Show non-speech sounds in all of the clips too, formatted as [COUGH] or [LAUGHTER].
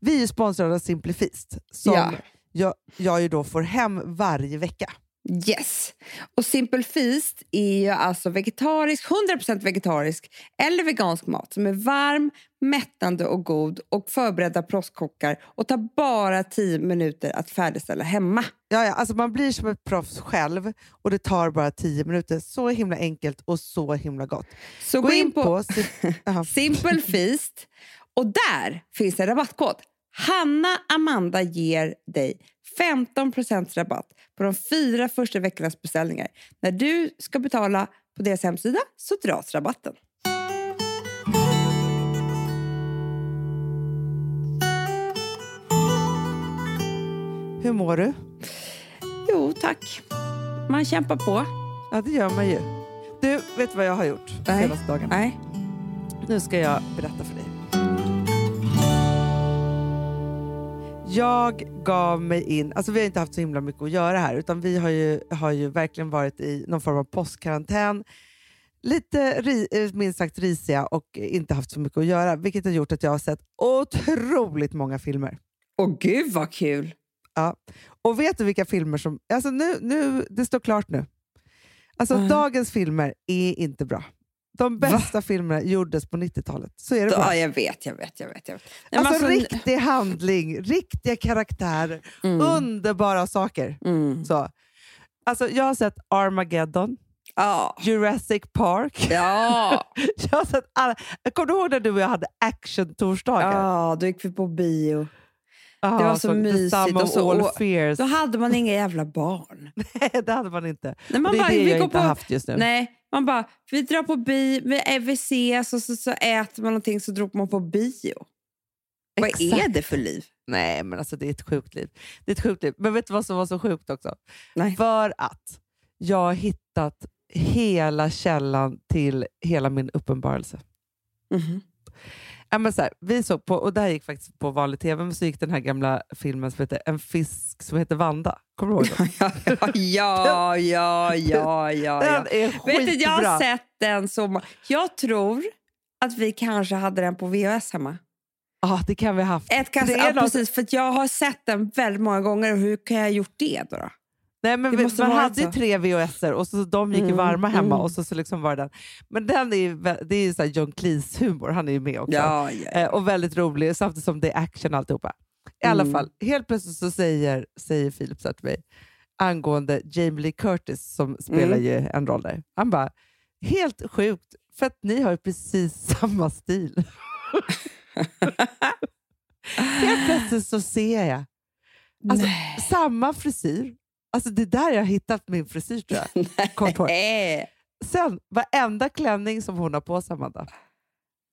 Vi är sponsrade av Simply Feast som Ja. jag, jag ju då får hem varje vecka. Yes. Och Simple Feast är ju alltså vegetarisk, 100% vegetarisk eller vegansk mat som är varm, mättande och god och förberedda proffskockar och tar bara 10 minuter att färdigställa hemma. Ja, ja, alltså man blir som ett proffs själv och det tar bara 10 minuter. Så himla enkelt och så himla gott. Så gå, in på, Sim- [LAUGHS] Jaha. Simple Feast och där finns det rabattkod. Hanna Amanda ger dig 15% rabatt på de fyra första veckornas beställningar. När du ska betala på deras hemsida så dras rabatten. Hur mår du? Jo, tack. Man kämpar på. Ja, det gör man ju. Du, vet vad jag har gjort de senaste dagarna? Nej. Nu ska jag berätta för dig. Jag gav mig in, alltså vi har inte haft så himla mycket att göra här utan vi har ju, har ju verkligen varit i någon form av påskkarantän. Lite ri, eh, minst sagt risiga och inte haft så mycket att göra vilket har gjort att jag har sett otroligt många filmer. Åh gud vad kul! Ja. Och vet du vilka filmer som... Alltså nu, nu, det står klart nu. Alltså Mhm. dagens filmer är inte bra. De bästa filmerna gjordes på 90-talet. Så är det bara. Ja, jag vet, jag vet, jag vet. Jag vet. Nej, Alltså, alltså, riktig handling, riktiga karaktärer, Mm. underbara saker. Mm. Så. Alltså, jag har sett Armageddon, Ja. Jurassic Park. Ja. [LAUGHS] Jag har sett alla. Kommer du ihåg när du och jag hade action-torsdagar? ja, då gick vi på bio. Aha, det var så The mysigt och så- all fears. Då hade man inga jävla barn. [LAUGHS] Nej, det hade man inte. Nej, man det är bara, det jag inte har haft just nu. Nej, man bara, vi drar på bio, vi, vi ses och så, så äter man någonting så drog man på bio. Vad är Exakt. det för liv? Nej, men alltså det är ett sjukt liv. Det är ett sjukt liv. Men vet du vad som var så sjukt också? Nej. För att jag har hittat hela källan till hela min uppenbarelse. Mhm. Ja, men så här, vi såg på, och det här gick faktiskt på vanlig tv, men så gick den här gamla filmen som heter En fisk som heter Vanda. Kommer du ihåg den? [LAUGHS] ja, ja, ja, ja, ja. Den är Vet du, jag har skitbra. sett den så Jag tror att vi kanske hade den på VHS hemma. Ja, det kan vi ha haft. Ett är ja, precis, för jag har sett den väldigt många gånger. Hur kan jag ha gjort det då? då? Nej, men vi, man hade ju tre VHS-er och så de gick Mm, varma hemma mm. och så, så liksom var den. Men den är ju, det är ju så John Cleese-humor, han är ju med också. Ja, ja, Eh, och väldigt rolig samtidigt som det är action alltihopa. I alla Mm. fall, helt plötsligt så säger, säger Filip så till mig angående Jamie Lee Curtis som spelar Mm. ju en roll där. Han bara, helt sjukt för att ni har ju precis [LAUGHS] samma stil. [LAUGHS] helt plötsligt så ser jag alltså, samma frisyr. Alltså det är där jag har hittat min frisyr tror jag. [LAUGHS] Nej. Sen, varenda klänning som hon har på sig, Amanda,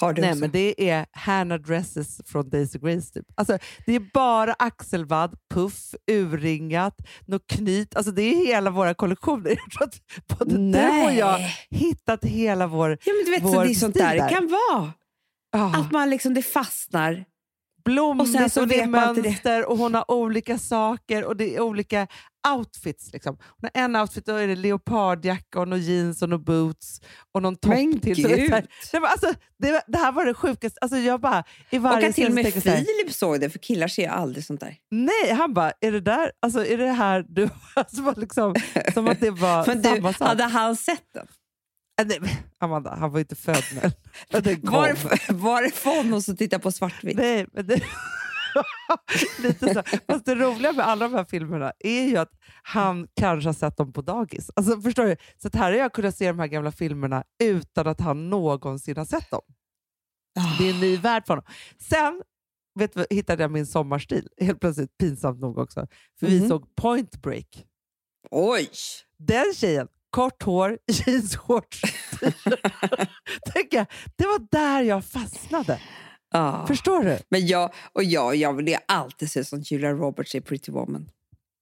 Har du Nej, också? men det är Hannah Dresses från Daisy Grace. Typ. Alltså, det är bara axelvadd, puff, urringat, något knyt. Alltså, det är hela våra kollektioner. [LAUGHS] Jag tror att både du och jag hittat hela vår... Ja, men du vet, så det är sånt där det kan vara. Ah, Att man liksom, det fastnar. blommigt och sen och, det är inte det. mönster och hon har olika saker och det är olika outfits. Liksom. Hon har en outfit, då är det leopardjacka och jeans och boots och någon topp Men till. Så det, här- gud. Nej, men alltså, det, det här var det sjukaste. Alltså, jag bara, i Och varje att till och med så här, Filip såg det, för killar ser ju aldrig sånt där. Nej, han bara, är det där, alltså är det här du... [LAUGHS] Alltså, liksom, som att det var [LAUGHS] Men du, samma sak. hade han sett den? Äh, Amanda, han var inte född med den [LAUGHS] kom. Var, det- var det som tittar på svartvitt? Nej, men det... [LAUGHS] Lite så. Fast det roliga med alla de här filmerna är ju att han kanske har sett dem på dagis. Alltså, förstår du? Så här har jag kunnat se de här gamla filmerna utan att han någonsin har sett dem. Det är en ny värld för honom. Sen vet du, hittade jag min sommarstil, helt plötsligt pinsamt nog också. För vi Mhm. såg Point Break. Oj! Den tjejen, kort hår, [LAUGHS] jeansshorts. [LAUGHS] Det var där jag fastnade. Ja. Förstår du? Men jag, och jag, jag vill ju alltid se som Julia Roberts i Pretty Woman.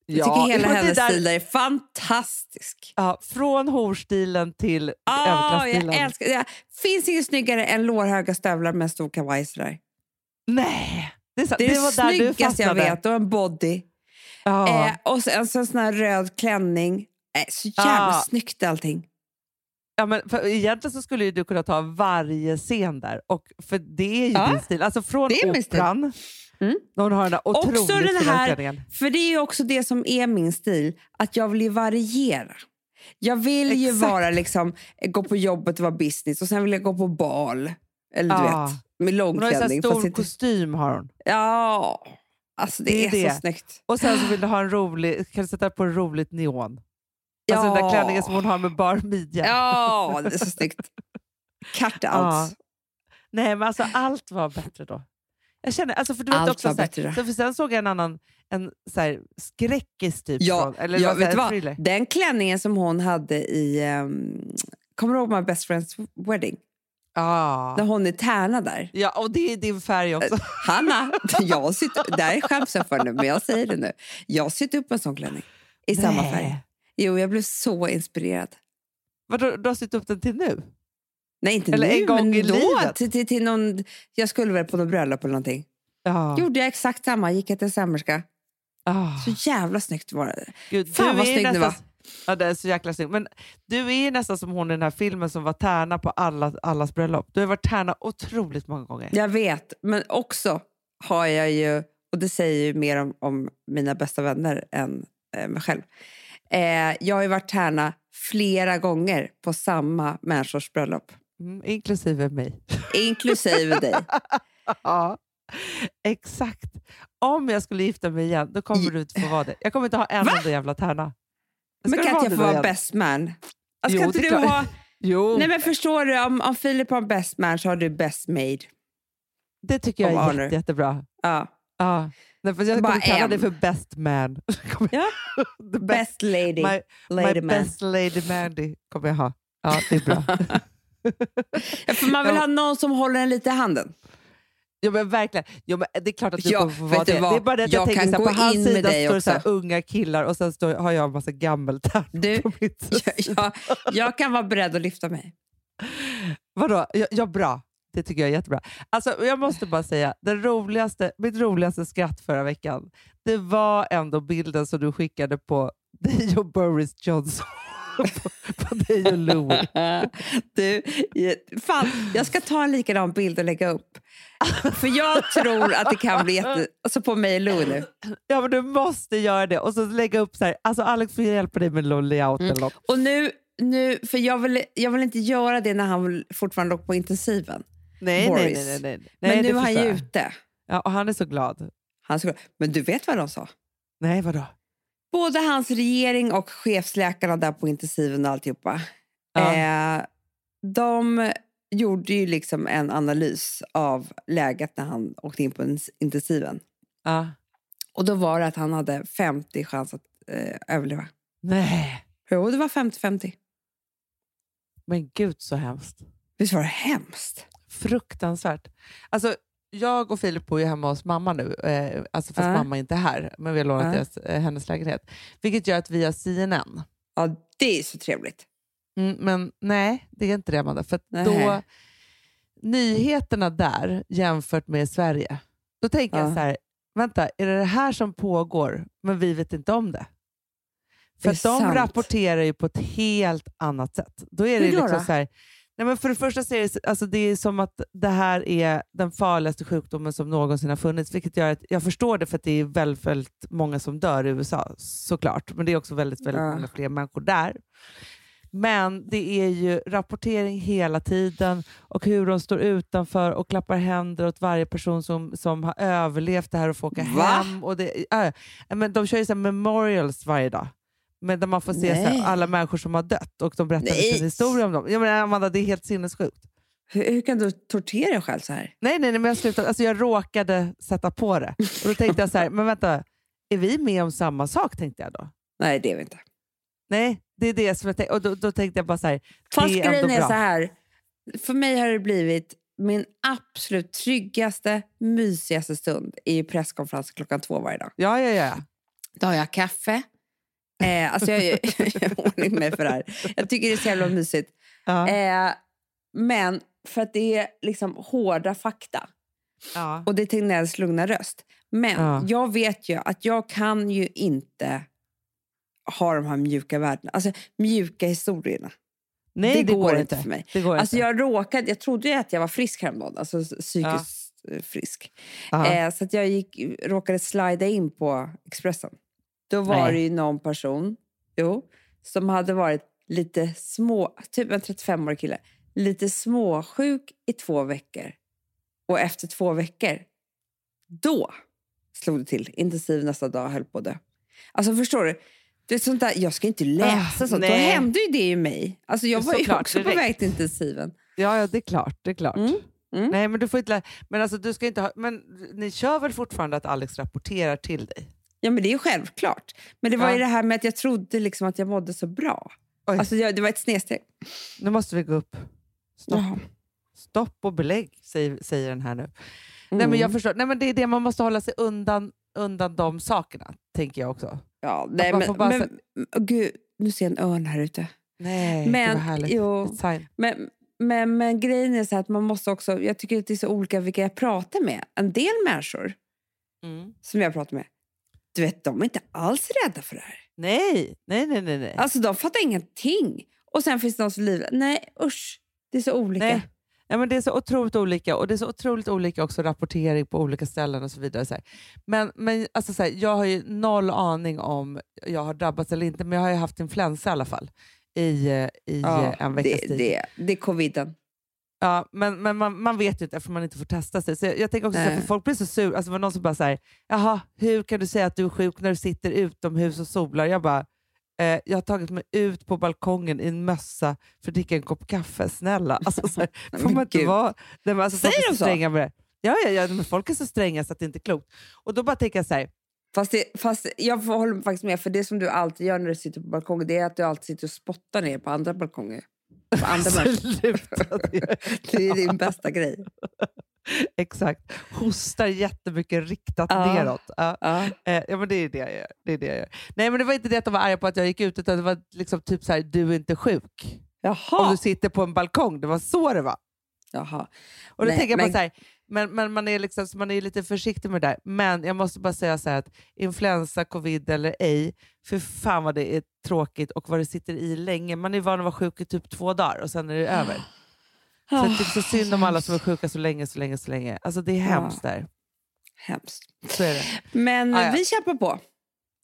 Jag Ja, tycker hela hennes där- stil där är fantastisk. Ja, från horstilen till Ah, jag överklassstilen. älskar det. finns inget snyggare än lårhöga stövlar med en stor kavaj sådär. Nej! Det, är så, Det det, var där du jag vet. Och en body. Ja. Eh, och sen så en sån här röd klänning. Eh, så jävla Ah. snyggt allting. Ja, men för egentligen så skulle ju du kunna ta varje scen där, och, för det är ju Ja, din stil. Alltså från det är operan, Mm. hon har den där otroligt Också den här-. För det är ju också det som är min stil, att jag vill ju variera. Jag vill ju Exakt. vara liksom, gå på jobbet och vara business och sen vill jag gå på bal. Eller du Ja. vet, med Hon har ju långklänning. stor kostym. har hon. Ja, alltså det, Det är är, det. så snyggt. Och sen så vill du ha en rolig, kan du sätta på en roligt neon. Alltså den där Ja. klänningen som hon har med bar midja. Ja, det är så snyggt. Cut Ja. out. Nej, men alltså allt var bättre då. Jag känner, alltså för du vet Allt också var så här, bättre då. för sen såg jag en annan en så här, skräckis typ. Ja, från, eller ja, vet här vad? Den klänningen som hon hade i... Um, kommer du ihåg My Best Friends Wedding? Ja. När hon är tärna där. ja, och det är din färg också. Hanna, [LAUGHS] jag har sytt, där skäms jag för nu, men jag säger det nu. Jag sytt upp en sån klänning i samma Nej. färg. Jo, jag blev så inspirerad. Vadå, du har sytt upp den till nu? Nej, inte Eller nu, en gång men i då. livet. Till, till, till någon, jag skulle väl på något bröllop eller någonting. Ja. Gjorde jag exakt samma, gick jag till sömmerska. Ah, Så jävla snyggt var det. Gud, Fan, vad snygg nästan- var. Ja, det är så jäkla snyggt. Men du är nästan som hon i den här filmen som var tärna på alla, allas bröllop. Du har varit tärna otroligt många gånger. Jag vet, men också har jag ju, och det säger ju mer om, om mina bästa vänner än eh, mig själv. Eh, jag har ju varit tärna flera gånger på samma människors bröllop. Mm, inklusive mig. Inklusive dig. [LAUGHS] Ja, exakt. Om jag skulle gifta mig igen, då kommer du inte få vara det. Jag kommer inte ha en Va? enda jävla tärna. Ska Men kan inte jag få vara best man? Alltså, Jo, kan inte du ha... [LAUGHS] Jo, Nej men förstår du, om, om Filip har best man så har du best made. det tycker jag är jätte, jättebra. Ja. Ja. Nej, för jag Bara kommer kalla en. dig för best man. [LAUGHS] Ja. [LAUGHS] jag- best, Best lady. my, lady my man. best lady Mandy kommer jag ha. Ja, det är bra. [LAUGHS] Ja, för man vill Ja. ha någon som håller en lite i handen. Jo, men verkligen. Jo, men det är klart att du Ja, kommer få vara det. vad? Det är bara det att jag, Jag tänker så här, på hans sida står det så här, också. unga killar och sen står, har jag en massa gammeltärnor på mitt jag, jag kan vara beredd att lyfta mig. Vadå? Ja, ja, bra. Det tycker jag är jättebra. Alltså, jag måste bara säga, den roligaste, mitt roligaste skratt förra veckan, det var ändå bilden som du skickade på [LAUGHS] dig och Boris Johnson. på, [LAUGHS] på dig och Louis. [LAUGHS] Du, fan, jag ska ta en likadan bild och lägga upp. För jag tror att det kan bli jätte... Alltså på mig och Lou nu. Ja, men du måste göra det. Och så lägga upp så här, alltså Alex får hjälpa dig med layout Mm. Och nu, nu för jag vill, jag vill inte göra det när han fortfarande låg på intensiven. Nej, nej, Boris. nej. nej, nej. Men nej nu är han ju ute. Ja, och han är så glad. Han ska, men du vet vad de sa? Nej, vadå? Både hans regering och chefsläkarna där på intensiven och alltihopa. Ja. Eh, de gjorde ju liksom en analys av läget när han åkte in på intensiven. Ja. Och då var det att han hade 50 chans att eh, överleva. Nej, Jo, det var 50-50. men gud så hemskt. Visst var det hemskt? Fruktansvärt. Alltså, jag och Filip bor ju hemma hos mamma nu, eh, alltså fast Ja. mamma inte är här, men vi har lånat Ja. deras, eh, hennes lägenhet. Vilket gör att vi har CNN. Ja, det är så trevligt. Mm, men nej, det är inte det Amanda. För då, nyheterna där jämfört med Sverige, då tänker jag Ja. så här, vänta, är det det här som pågår, men vi vet inte om det? För Det de sant. rapporterar ju på ett helt annat sätt. Då är det Hur liksom då? så här, nej men för det första så är det, alltså det är som att det här är den farligaste sjukdomen som någonsin har funnits, vilket gör att jag förstår det för att det är väldigt, väldigt många som dör i USA, såklart. Men det är också väldigt, väldigt Ja. många fler människor där. Men det är ju rapportering hela tiden och hur de står utanför och klappar händer åt varje person som, som har överlevt det här och får åka Va? hem. Och det, äh, men de kör ju så memorials varje dag. Men där man får se här, alla människor som har dött och de berättar Nej. sin historia om dem. Jag menar, Amanda, det är helt sinnessjukt. Hur, hur kan du tortera dig själv så här? Nej, nej, nej men jag, slutade, alltså jag råkade sätta på det. Och då tänkte jag så här, men vänta, är vi med om samma sak? tänkte jag då. Nej, det är vi inte. Nej, det är det som jag tänkte. Och då, då tänkte jag bara så här, Fast det är ändå är bra. så här. För mig har det blivit min absolut tryggaste, mysigaste stund i presskonferensen klockan två varje dag. Ja, ja, ja. Då har jag kaffe. Eh, alltså jag [LAUGHS] jag gör ordning mig för det här. Jag tycker det är så jävla mysigt. ja. Eh, men för att det är liksom hårda fakta. ja. Och det är Tegnells lugna röst. Men Ja. jag vet ju att jag kan ju inte ha de här mjuka värdena. Alltså mjuka historierna. Nej, det, går, inte för mig. Det går Alltså inte. jag, råkade, jag trodde ju att jag var frisk häromdagen, alltså psykiskt eh, frisk. Eh, så att jag gick, råkade slida in på Expressen. Då var Nej. det ju någon person jo, som hade varit lite små, typ en 35-årig kille, lite småsjuk i två veckor. Och efter två veckor, då slog det till. Intensiv nästa dag, höll på dö. Alltså förstår du? Det är sånt där, jag ska inte läsa Ah, sånt. Då nej. hände ju det i mig. Alltså jag var ju Såklart, också på väg till intensiven. Ja, ja, det är klart. Det är klart. Mm, mm. Nej, men du får inte lä- men alltså, du ska inte ha, Men ni kör väl fortfarande att Alex rapporterar till dig? Ja, men det är ju självklart. Men det var Ja. ju det här med att jag trodde liksom att jag mådde så bra. Oj. Alltså jag, det var ett snedsteg. Nu måste vi gå upp. Stopp, Jaha. Stopp och belägg, säger, säger den här nu. Mm. Nej, men jag förstår. Nej, men det är det man måste hålla sig undan, undan de sakerna, tänker jag också. ja, nej, men, bara men, gud, nu ser jag en örn här ute. Nej, det Men, var härligt. jo. Men, men, men grejen är så att man måste också, jag tycker att det är så olika vilka jag pratar med. En del människor Mm. som jag pratar med, du vet, de är inte alls rädda för det här. Nej, nej, nej. nej, nej. Alltså de fattar ingenting. Och sen finns det någon som liv. Nej, usch. Det är så olika. Nej. Ja, men det är så otroligt olika och det är så otroligt olika också rapportering på olika ställen och så vidare. Så här. Men, men alltså, så här, jag har ju noll aning om jag har drabbats eller inte, men jag har ju haft influensa i alla fall i, eh, i Ja, eh, en veckas det, tid. det, det är coviden. Ja, men men man, man vet ju inte eftersom man inte får testa sig. Så jag, jag tänker också så här, för folk blir så sur. Alltså, det var någon som bara säger, jaha, hur kan du säga att du är sjuk när du sitter utomhus och solar? Jag bara, eh, jag har tagit mig ut på balkongen i en mössa för att dricka en kopp kaffe. Snälla. [LAUGHS] Alltså, så här, [LAUGHS] får man inte vara... Nej, men alltså, Säger är de så? stränga med det. Ja, ja, ja, men folk är så stränga så att det inte är klokt. Och då bara tänker jag så här, Fast, det, fast jag håller faktiskt med, för det som du alltid gör när du sitter på balkongen det är att du alltid sitter och spottar ner på andra balkonger. På människor. sluta. [LAUGHS] Det är din bästa grej. [LAUGHS] Exakt. Hostar jättemycket riktat Ja. neråt. Ja. Ja. Eh, ja, men det är det jag gör. Det är det jag gör. Nej, men det var inte det att de var arga på att jag gick ut, utan det var liksom typ så här, du är inte sjuk. Om Jaha. du sitter på en balkong. Det var så det var. Jaha. Och då Nej, tänker jag men- bara så här, men, men man, är liksom, man är lite försiktig med det där. Men jag måste bara säga så att influensa, covid eller ej, för fan vad det är tråkigt och vad det sitter i länge. Man är van att vara sjuk i typ två dagar och sen är det över. Så jag tycker så synd om alla som är sjuka så länge, så länge, så länge. Alltså det är hemskt där. Hemskt. Så är det. Men Ah, ja. vi kämpar på.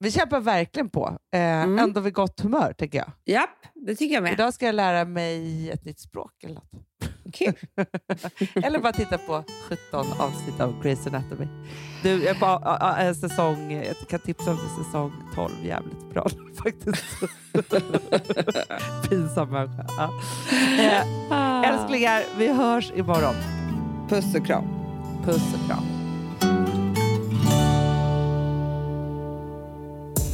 Vi kämpar verkligen på. Eh, Mm. Ändå vid gott humör, tänker jag. Japp, det tycker jag med. Idag ska jag lära mig ett nytt språk eller något. Kul. [LAUGHS] eller bara titta på 17 avsnitt av Grey's Anatomy. Du, jag, bara, en säsong, jag kan tipsa om säsong 12, jävligt bra [LAUGHS] faktiskt. Pinsam människa. Ja. Eh, Ah. älsklingar, vi hörs imorgon. Puss och kram. Puss och kram.